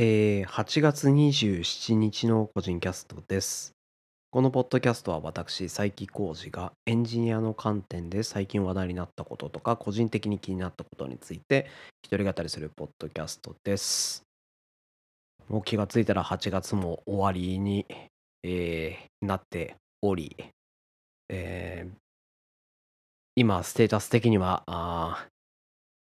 えー8月27日の個人キャストです。このポッドキャストは私、佐伯浩二がエンジニアの観点で最近話題になったこととか、個人的に気になったことについて、一人語りするポッドキャストです。もう気がついたら8月も終わりに、えーなっており、えー今、ステータス的には、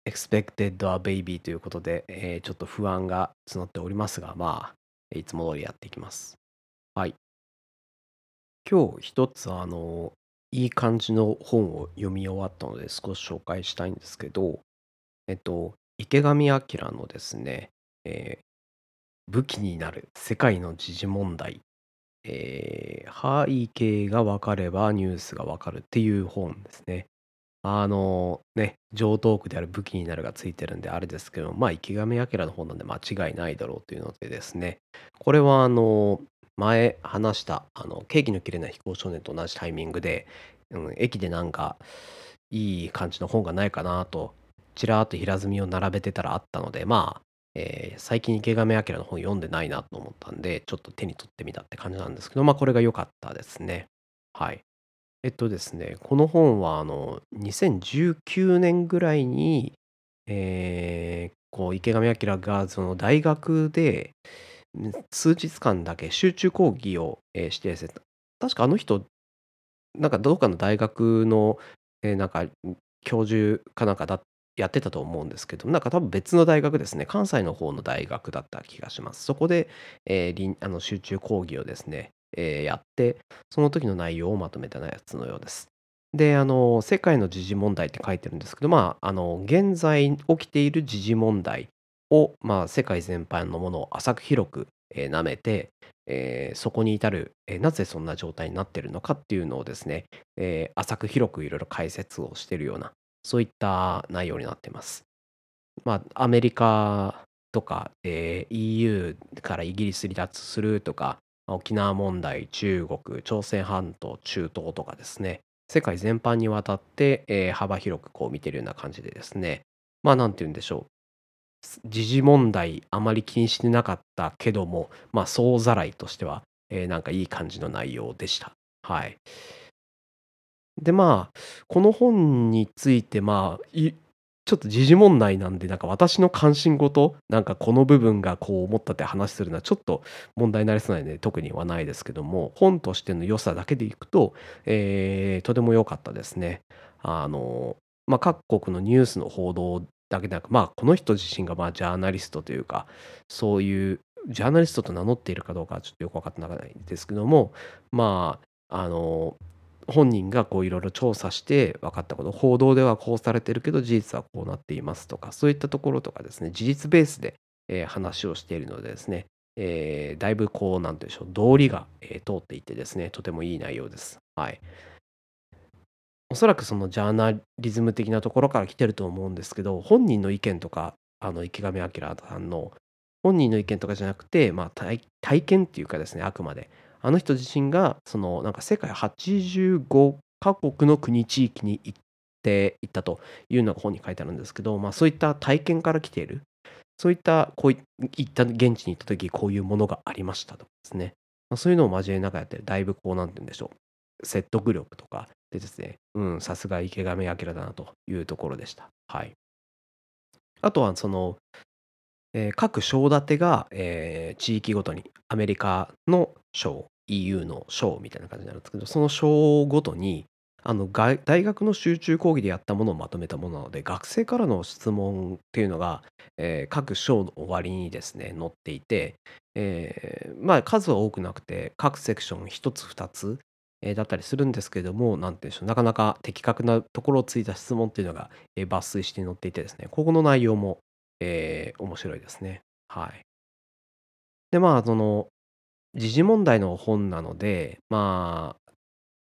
expected a baby ということで、えーちょっと不安が募っておりますが、まあ、いつも通りやっていきます。はい。今日一つ、あの、いい感じの本を読み終わったので少し紹介したいんですけど、えっと、池上彰のですね、えー武器になる世界の時事問題、えー背景が分かればニュースが分かるっていう本ですね。あのね、上等句である武器になるがついてるんであれですけど、まあ池上彰の本なんで間違いないだろうというのでですね、これはあの、前話した、あの、ケーキの切れない飛行少年と同じタイミングで、うん、駅でなんか、いい感じの本がないかなと、ちらーっと平積みを並べてたらあったので、まあ、えー最近池上彰の本読んでないなと思ったんで、ちょっと手に取ってみたって感じなんですけど、まあこれが良かったですね。はい。えっとですね、この本はあの2019年ぐらいに、えーこう池上彰がその大学で数日間だけ集中講義を、えー指定してた。確かあの人、なんかどうかの大学の、えーなんか教授かなんかだやってたと思うんですけど、なんか多分別の大学ですね、関西の方の大学だった気がします。そこで、えーあの集中講義をですね、えーやって、その時の内容をまとめたやつのようです。で、あの、世界の時事問題って書いてるんですけど、まあ、あの、現在起きている時事問題を、まあ、世界全般のものを浅く広く、えー舐めて、えーそこに至る、えーなぜそんな状態になってるのかっていうのをですね、えー浅く広くいろいろ解説をしているような、そういった内容になっています。まあ、アメリカとか、えー EU からイギリス離脱するとか、沖縄問題、中国、朝鮮半島、中東とかですね、世界全般にわたって、えー幅広くこう見てるような感じでですね、まあ、なんて言うんでしょう。時事問題あまり気にしてなかったけども、まあ、総ざらいとしては、えーなんかいい感じの内容でした。はい。で、まあ、この本について、まあ、ちょっと時事問題なんで、なんか私の関心事、なんかこの部分がこう思ったって話するのはちょっと問題になりそうなので特にはないですけども、本としての良さだけでいくと、えーとても良かったですね。あの、まあ、各国のニュースの報道だけでなく、まあ、この人自身がまあジャーナリストというか、そういう、ジャーナリストと名乗っているかどうかはちょっとよく分かってないんですけども、まあ、あの、本人がこういろいろ調査して分かったこと、報道ではこうされてるけど事実はこうなっていますとか、そういったところとかですね、事実ベースで、えー話をしているのでですね、えーだいぶこう、なんていうんでしょう、道理が、えー通っていてですね、とてもいい内容です。はい。おそらくそのジャーナリズム的なところから来てると思うんですけど、本人の意見とか、あの池上彰さんの本人の意見とかじゃなくて、まあ、体験っていうかですね、あくまで。あの人自身が、そのなんか世界85カ国の国地域に行っていったというのが本に書いてあるんですけど、まあ、そういった体験から来ている。そういった、こういった、現地に行った時、こういうものがありましたとかですね。まあ、そういうのを交えながらやってる、だいぶこう、なんて言うんでしょう。説得力とかでですね、うん、さすが池上彰だなというところでした。はい。あとは、その、えー各章立てが、えー地域ごとにアメリカの章、EU の章みたいな感じになるんですけど、その章ごとに、あの大学の集中講義でやったものをまとめたものなので、学生からの質問っていうのが、えー各章の終わりにですね、載っていて、えーまあ数は多くなくて、各セクション1つ2つ、えーだったりするんですけども、なんていうんでしょう、なかなか的確なところをついた質問っていうのが、え抜粋して載っていてですね、ここの内容も、えー面白いですね。はい。で、まあ、その、時事問題の本なので、ま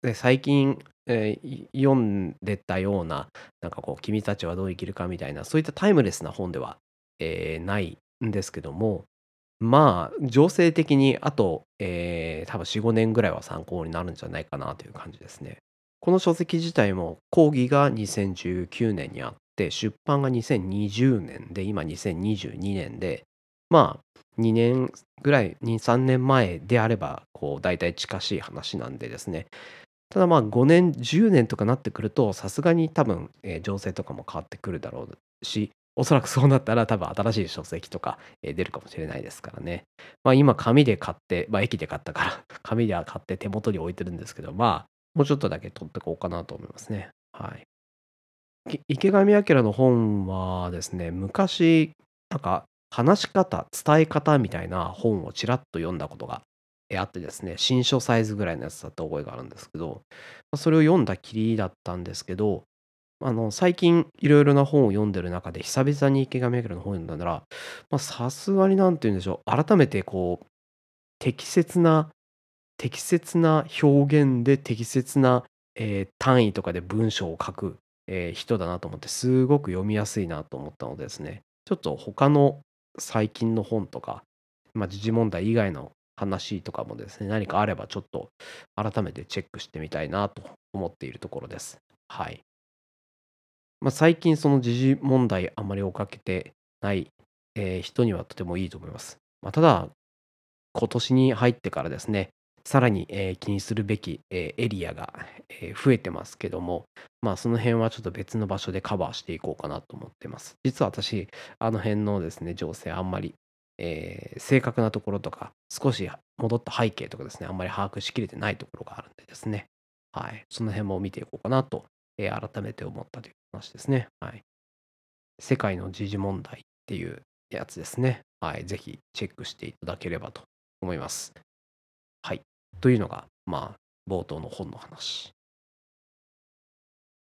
あ、最近、えー読んでたような、なんかこう、君たちはどう生きるかみたいな、そういったタイムレスな本では、えーないんですけども、まあ、情勢的にあと、えー多分4、5年ぐらいは参考になるんじゃないかなという感じですね。この書籍自体も講義が2019年にあって、出版が2020年で、今2022年で、まあ、2年ぐらい、2、3年前であれば、こう、大体近しい話なんでですね。ただまあ5年、10年とかなってくると、さすがに多分、えー情勢とかも変わってくるだろうし、おそらくそうなったら多分新しい書籍とか、出るかもしれないですからね。まあ今紙で買って、まあ駅で買ったから、紙では買って手元に置いてるんですけど、まあ、もうちょっとだけ取ってこうかなと思いますね。はい。池上彰の本はですね、昔、なんか話し方、伝え方みたいな本をちらっと読んだことがあってですね、新書サイズぐらいのやつだった覚えがあるんですけど、それを読んだきりだったんですけど、あの、最近いろいろな本を読んでる中で、久々に池上彰の本を読んだなら、さすがに何て言うんでしょう、改めてこう、適切な適切な表現で適切な、えー単位とかで文章を書く、えー人だなと思って、すごく読みやすいなと思ったのでですね、ちょっと他の最近の本とか、まあ、時事問題以外の話とかもですね、何かあればちょっと改めてチェックしてみたいなと思っているところです。はい。まあ、最近その時事問題あまり追っかけてない、えー人にはとてもいいと思います。まあ、ただ、今年に入ってからですね、さらに、えー気にするべき、えーエリアが、えー増えてますけども、まあその辺はちょっと別の場所でカバーしていこうかなと思ってます。実は私、あの辺のですね、情勢あんまり、えー正確なところとか、少し戻った背景とかですね、あんまり把握しきれてないところがあるんでですね、はい、その辺も見ていこうかなと、えー改めて思ったという話ですね。はい。世界の時事問題っていうやつですね。はい、ぜひチェックしていただければと思います。というのが、まあ、冒頭の本の話。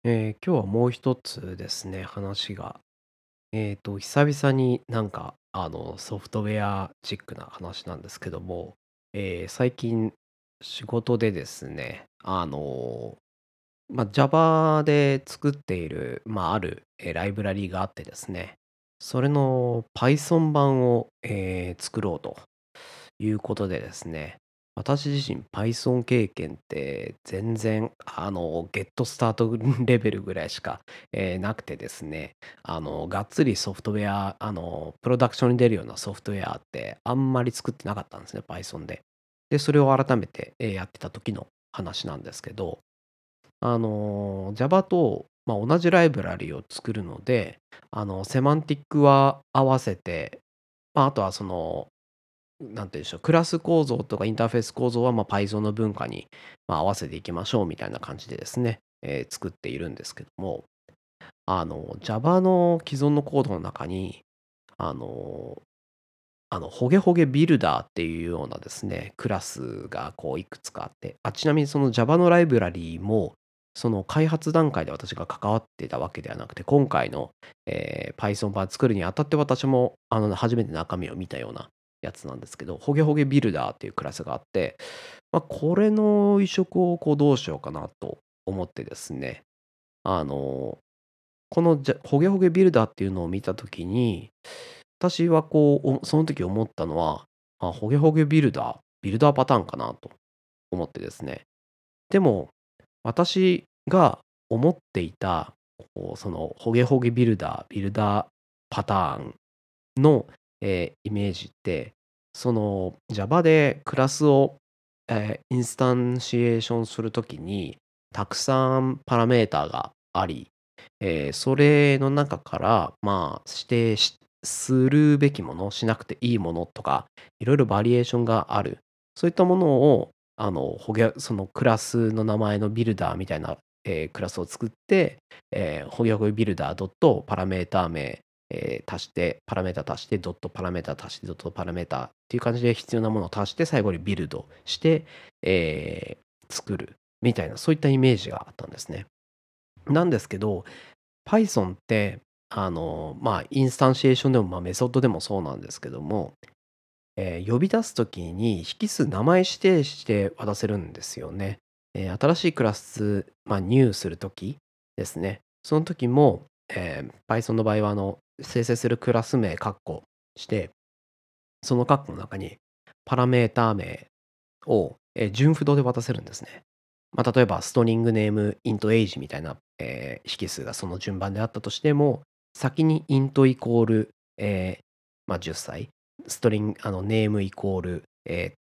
えー今日はもう一つですね、話が。えっと、久々になんか、あの、ソフトウェアチックな話なんですけども、えー最近、仕事でですね、あの、まあ、Java で作っている、まあ、ある、えライブラリーがあってですね、それの Python 版を、えー作ろうということでですね、私自身 Python 経験って全然あのゲットスタート レベルぐらいしか、えーなくてですねあのがっつりソフトウェアあのプロダクションに出るようなソフトウェアってあんまり作ってなかったんですね Python で。でそれを改めて、やってた時の話なんですけどあの Java と、まあ、同じライブラリを作るのであのセマンティックは合わせて、あとはそのなんて言うんでしょう、クラス構造とかインターフェース構造はまあ Python の文化にまあ合わせていきましょうみたいな感じでですね、えー作っているんですけども、あの、Java の既存のコードの中に、あの、あの、ホゲホゲビルダーっていうようなですね、クラスがこういくつかあって、あ、ちなみにその Java のライブラリーも、その開発段階で私が関わってたわけではなくて、今回の、えー Python 版作るにあたって私もあの初めて中身を見たようなやつなんですけど、ホゲホゲビルダーっていうクラスがあって、まあ、これの移植をこうどうしようかなと思ってですね、あの、このホゲホゲビルダーっていうのを見たときに、私はこう、その時思ったのは、あ、ホゲホゲビルダー、ビルダーパターンかなと思ってですね。でも、私が思っていた、こうそのホゲホゲビルダー、ビルダーパターンの、えーイメージって、その Java でクラスを、えーインスタンシエーションするときに、たくさんパラメータがあり、えーそれの中から、まあ、指定しするべきもの、しなくていいものとか、いろいろバリエーションがある。そういったものを、あの、ほげそのクラスの名前のビルダーみたいな、えークラスを作って、えー、ホゲホゲビルダードットパラメータ名、えー足して、パラメータ足して、ドットパラメータ足して、ドットパラメータっていう感じで必要なものを足して、最後にビルドして、えー作るみたいな、そういったイメージがあったんですね。なんですけど、Python って、あの、まあ、インスタンシエーションでも、まあ、メソッドでもそうなんですけども、えー呼び出すときに引数名前指定して渡せるんですよね。えー新しいクラス、まあ、入するときですね。その時も、えー Python の場合はあの生成するクラス名括弧して、その括弧の中にパラメータ名を、えー順不動で渡せるんですね。まあ、例えば、ストリングネーム、イントエイジみたいな、えー引数がその順番であったとしても、先にイントイコール、えーまあ、10歳、ストリング、あの、ネームイコール、えー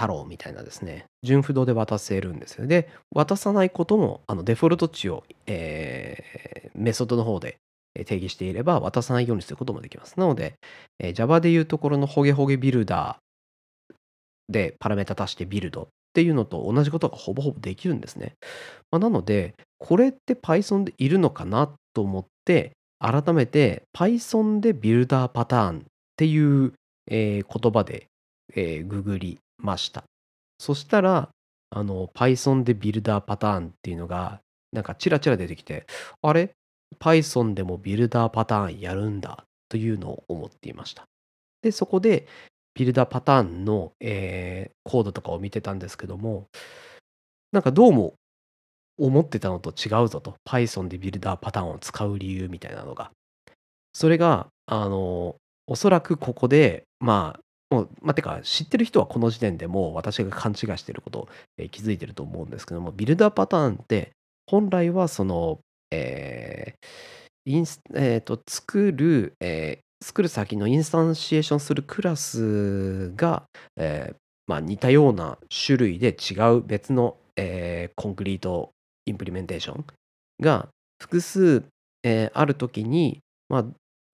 太郎みたいなですね、順不動で渡せるんですよ。で、渡さないことも、あのデフォルト値を、えーメソッドの方で定義していれば渡さないようにすることもできます。なので、えー Java でいうところのホゲホゲビルダーでパラメータ足してビルドっていうのと同じことがほぼほぼできるんですね。まあなので、これって Python でいるのかなと思って、改めて Python でビルダーパターンっていう、えー言葉で、えーググりました。そしたら、あの Python でビルダーパターンっていうのが、なんかチラチラ出てきて、あれ？Python でもビルダーパターンやるんだというのを思っていました。で、そこでビルダーパターンの、えーコードとかを見てたんですけども、なんかどうも思ってたのと違うぞと。Python でビルダーパターンを使う理由みたいなのが。それが、あの、おそらくここで、まあ、もう、まあ、てか、知ってる人はこの時点でもう私が勘違いしてることを、えー気づいてると思うんですけども、ビルダーパターンって、本来はその、えーインスえーと作る、えー作る先のインスタンシエーションするクラスが、えーまあ、似たような種類で違う別の、えー concrete implementation が複数、えーあるときに、まあ、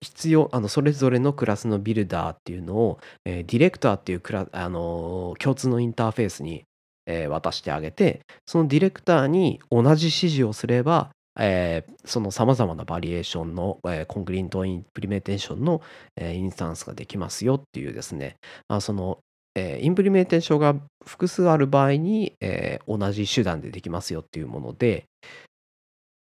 必要あのそれぞれのクラスのビルダーっていうのを、えーディレクターっていうクラ、あのー共通のインターフェースに、えー渡してあげてそのディレクターに同じ指示をすれば、えーそのさまざまなバリエーションの、えー concrete implementation の、えーインスタンスができますよっていうですね、まあ、その、えーインプリメンテーションが複数ある場合に、えー同じ手段でできますよっていうもので、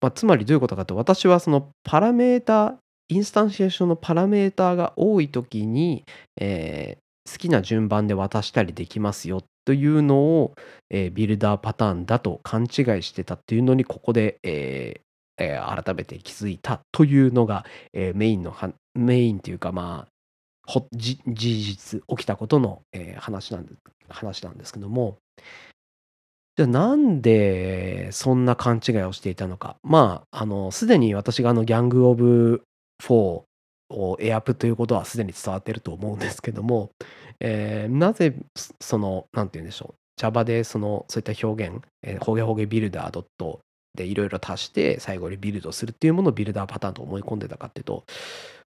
まあ、つまりどういうことかと私はそのパラメータインスタンシエーションのパラメータが多いときに、えー好きな順番で渡したりできますよっというのを、えービルダーパターンだと勘違いしてたっていうのにここで、えーえー改めて気づいたというのが、えーメインのメインというかまあほ事実起きたことの、えー話なんで話なんですけども。じゃあなんでそんな勘違いをしていたのか。まああのすでに私があのギャング・オブ・4をエアプということはすでに伝わっていると思うんですけども、えーなぜそのなんて言うんでしょう。Java でそのそういった表現、えー、ホゲホゲビルダードットでいろいろ足して最後にビルドするっていうものをビルダーパターンと思い込んでたかっていうと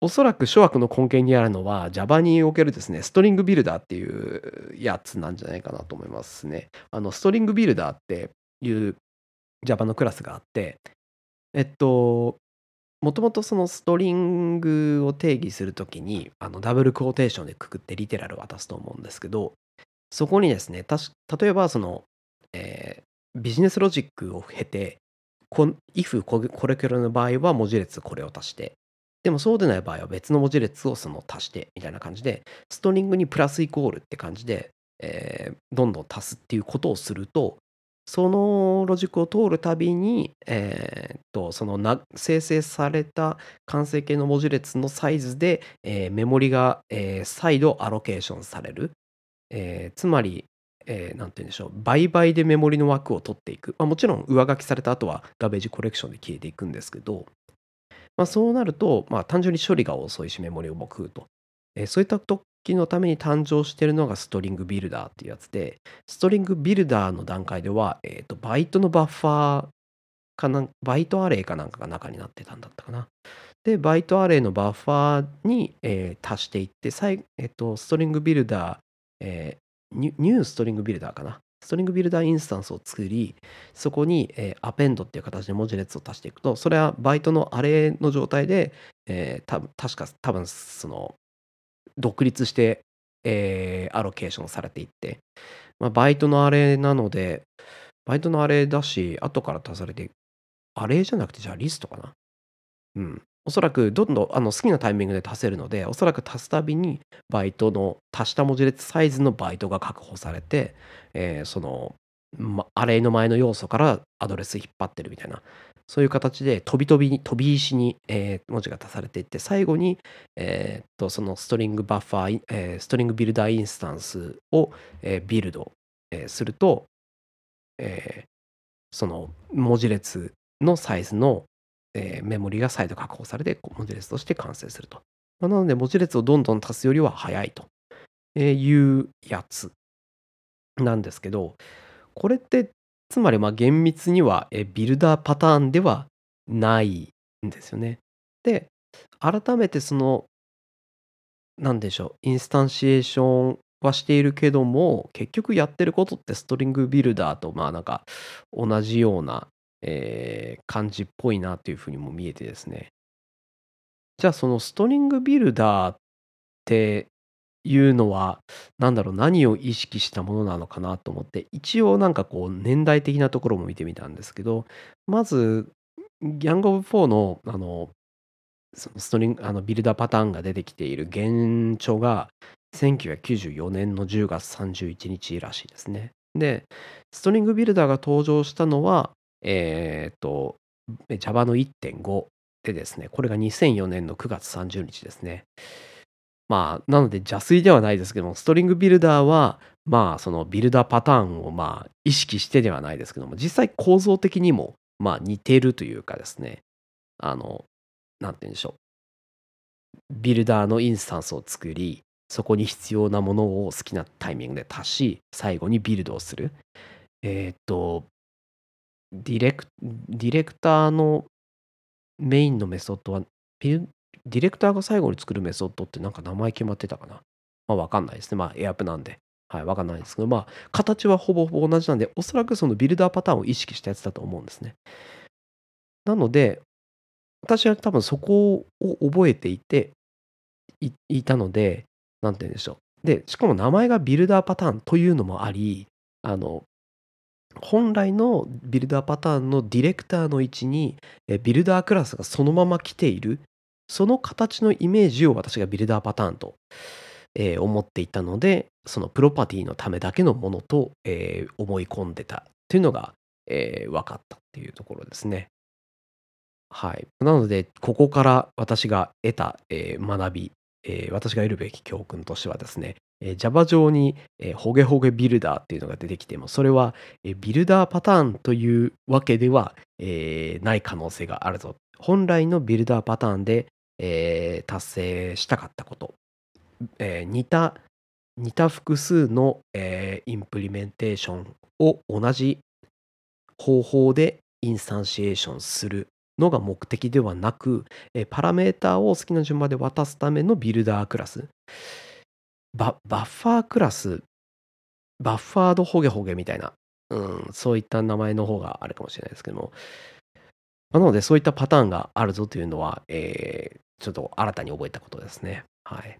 おそらく諸悪の根源にあるのは Java におけるですねストリングビルダーっていうやつなんじゃないかなと思いますね。あのストリングビルダーっていう Java のクラスがあってえっともともとそのストリングを定義するときにあのダブルクォーテーションでくくってリテラルを渡すと思うんですけどそこにですね例えばその、えービジネスロジックを経てこ if これこれくらいの場合は文字列これを足してでもそうでない場合は別の文字列をその足してみたいな感じでストリングにプラスイコールって感じで、えーどんどん足すっていうことをするとそのロジックを通るたびに、えーっとその生成された完成形の文字列のサイズで、えーメモリが、えー再度アロケーションされる、えーつまり、えーなんて言うんでしょう。倍々でメモリの枠を取っていく、まあ、もちろん上書きされた後はガベージコレクションで消えていくんですけど、まあ、そうなると、まあ、単純に処理が遅いしメモリをも食うと、えーそういった時のために誕生しているのが StringBuilder っていうやつで StringBuilder の段階では、えーとバイトのバッファーかなバイトアレイかなんかが中になってたんだったかな。で、バイトアレイのバッファーに、えー足していって、最えっと、 StringBuilder、えーニューストリングビルダーかな。ストリングビルダーインスタンスを作り、そこに、えーアペンドっていう形で文字列を足していくと、それはバイトのアレイの状態で、えー、た確か多分その独立して、えーアロケーションされていって、まあ、バイトのアレイなので、バイトのアレイだし、後から足されて、アレイじゃなくて、じゃあリストかな。うん。おそらくどんどんあの好きなタイミングで足せるので、おそらく足すたびにバイトの足した文字列サイズのバイトが確保されて、えーその、ま、アレイの前の要素からアドレス引っ張ってるみたいな、そういう形で飛び飛びに、飛び石に、えー文字が足されていって、最後に、えーっとそのストリングバッファー、えーストリングビルダーインスタンスを、えービルド、えーすると、えーその文字列のサイズの、えーメモリが再度確保されて文字列として完成すると。まあなので文字列をどんどん足すよりは早いと。えーいうやつなんですけど、これってつまりまあ厳密にはえビルダーパターンではないんですよね。で、改めてその、なんでしょう、インスタンシエーションはしているけども、結局やってることってストリングビルダーとまあなんか同じような、えー感じっぽいなというふうにも見えてですね。じゃあその StringBuilder っていうのは、なんだろう、何を意識したものなのかなと思って、一応なんかこう年代的なところも見てみたんですけど、まず、 Gang of Four のあのそのストリングあのビルダーパターンが出てきている原著が1994年の10月31日らしいですね。で、 StringBuilder が登場したのは、えっ、と、Java の1.5でですね、これが2004年の9月30日ですね。まあ、なので邪推ではないですけども、ストリングビルダーは、まあ、そのビルダーパターンをまあ意識してではないですけども、実際構造的にもまあ似てるというかですね、あの、なんて言うんでしょう。ビルダーのインスタンスを作り、そこに必要なものを好きなタイミングで足し、最後にビルドをする。えーっと、ディレク、ディレクターのメインのメソッドは、ビルディレクターが最後に作るメソッドってなんか名前決まってたかな？まあわかんないですね。まあエアプなんで。はい、わかんないですけど、まあ形はほぼほぼ同じなんで、おそらくそのビルダーパターンを意識したやつだと思うんですね。なので、私は多分そこを覚えていていいたので、なんて言うんでしょう。で、しかも名前がビルダーパターンというのもあり、あの、本来のビルダーパターンのディレクターの位置にビルダークラスがそのまま来ているその形のイメージを私がビルダーパターンと、えー思っていたのでそのプロパティのためだけのものと、えー思い込んでたというのが、えー分かったっていうところですね。はい。なので、ここから私が得た、えー学び、えー私が得るべき教訓としてはですね、えー Java 上に、えーホゲホゲビルダーっていうのが出てきても、それは、えービルダーパターンというわけでは、えーない可能性があるぞ。本来のビルダーパターンで、えー達成したかったこと、えー似た似た複数の、えーインプリメンテーションを同じ方法でインスタンシエーションするのが目的ではなく、えパラメーターを好きな順番で渡すためのビルダークラス。バッファークラスバッファードホゲホゲみたいな、うん、そういった名前の方があるかもしれないですけども、なのでそういったパターンがあるぞというのは、えーちょっと新たに覚えたことですね。はい。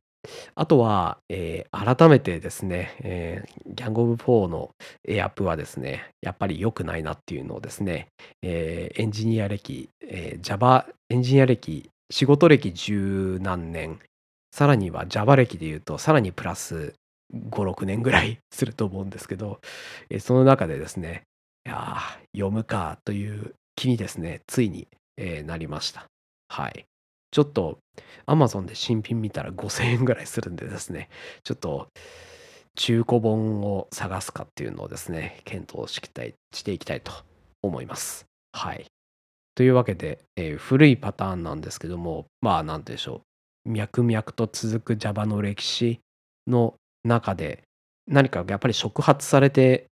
あとは、えー改めてですね、えー、ギャングオブ4のエアプはですね、やっぱり良くないなっていうのをですね、えーエンジニア歴、えー Java エンジニア歴、仕事歴十何年、さらには Java 歴で言うと、さらにプラス5、6年ぐらい すると思うんですけど、えーその中でですね、いや読むかという気にですね、ついに、えーなりました。はい。ちょっと Amazon で新品見たら5000円ぐらいするんでですね、ちょっと中古本を探すかっていうのをですね、検討していきたいと思います。はい。というわけで、えー古いパターンなんですけども、まあ、なんでしょう。脈々と続く Java の歴史の中で、何かやっぱり触発されて、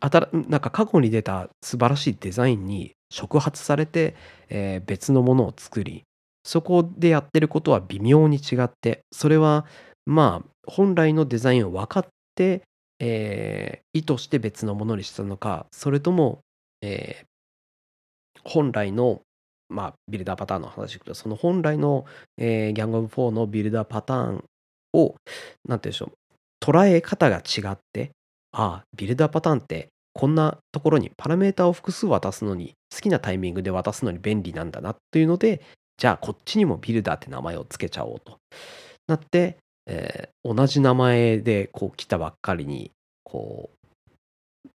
なんか過去に出た素晴らしいデザインに触発されて、えー別のものを作り、そこでやってることは微妙に違って、それはまあ本来のデザインを分かって、えー意図して別のものにしたのか、それとも、えー本来の、まあ、ビルダーパターンの話でいくと、その本来の、えー、ギャングオブ4のビルダーパターンを、なんて言うんでしょう、捉え方が違って、ああ、ビルダーパターンってこんなところにパラメータを複数渡すのに、好きなタイミングで渡すのに便利なんだなというので、じゃあこっちにもビルダーって名前を付けちゃおうとなって、えー同じ名前でこう来たばっかりに、こ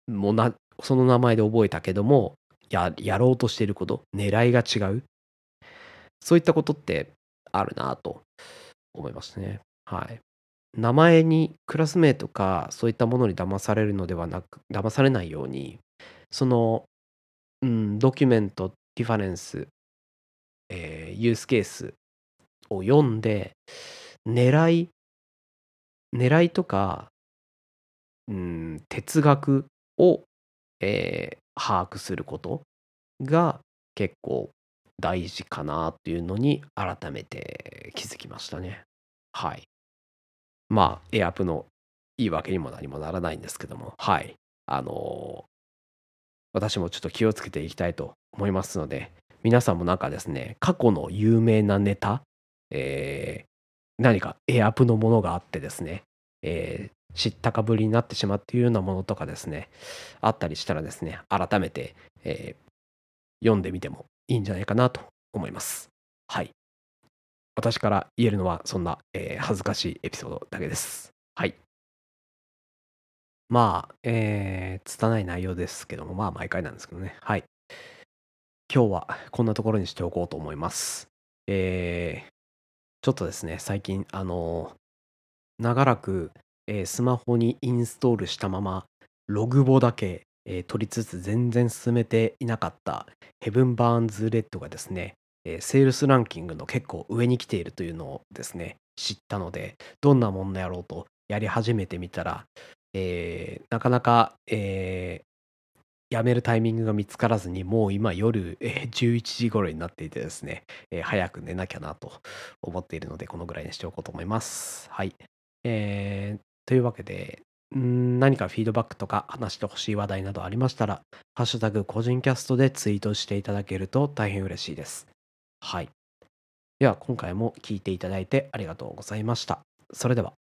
う、もなその名前で覚えたけどもや、やろうとしていること、狙いが違う。そういったことってあるなと思いますね。はい。名前にクラス名とかそういったものに騙されるのではなく、騙されないように、その、うん、ドキュメント、リファレンス、えーユースケースを読んで、狙い狙いとか、うん、哲学を、えー把握することが結構大事かなっていうのに改めて気づきましたね。はい。まあ、エアプのいいわけにも何もならないんですけども、はい。あの私もちょっと気をつけていきたいと思いますので、皆さんもなんかですね、過去の有名なネタ、えー何かエアプのものがあってですね、えー知ったかぶりになってしまっているようなものとかですね、あったりしたらですね、改めて、えー読んでみてもいいんじゃないかなと思います。はい。私から言えるのはそんな、えー恥ずかしいエピソードだけです。はい。まあ、えー、拙い内容ですけども、まあ毎回なんですけどね。はい。今日はこんなところにしておこうと思います。えー、ちょっとですね、最近、あのー長らく、えースマホにインストールしたまま、ログボだけ、えー取りつつ全然進めていなかったヘブン・バーンズ・レッドがですね、えーセールスランキングの結構上に来ているというのをですね、知ったので、どんなもんやろうとやり始めてみたら、えーなかなか、えーやめるタイミングが見つからずに、もう今夜、えー 11時頃になっていてですね、えー早く寝なきゃなと思っているので、このぐらいにしておこうと思います。はい。えーというわけで、何かフィードバックとか話してほしい話題などありましたら、ハッシュタグ個人キャストでツイートしていただけると大変嬉しいです。はい。では、今回も聞いていただいてありがとうございました。それでは。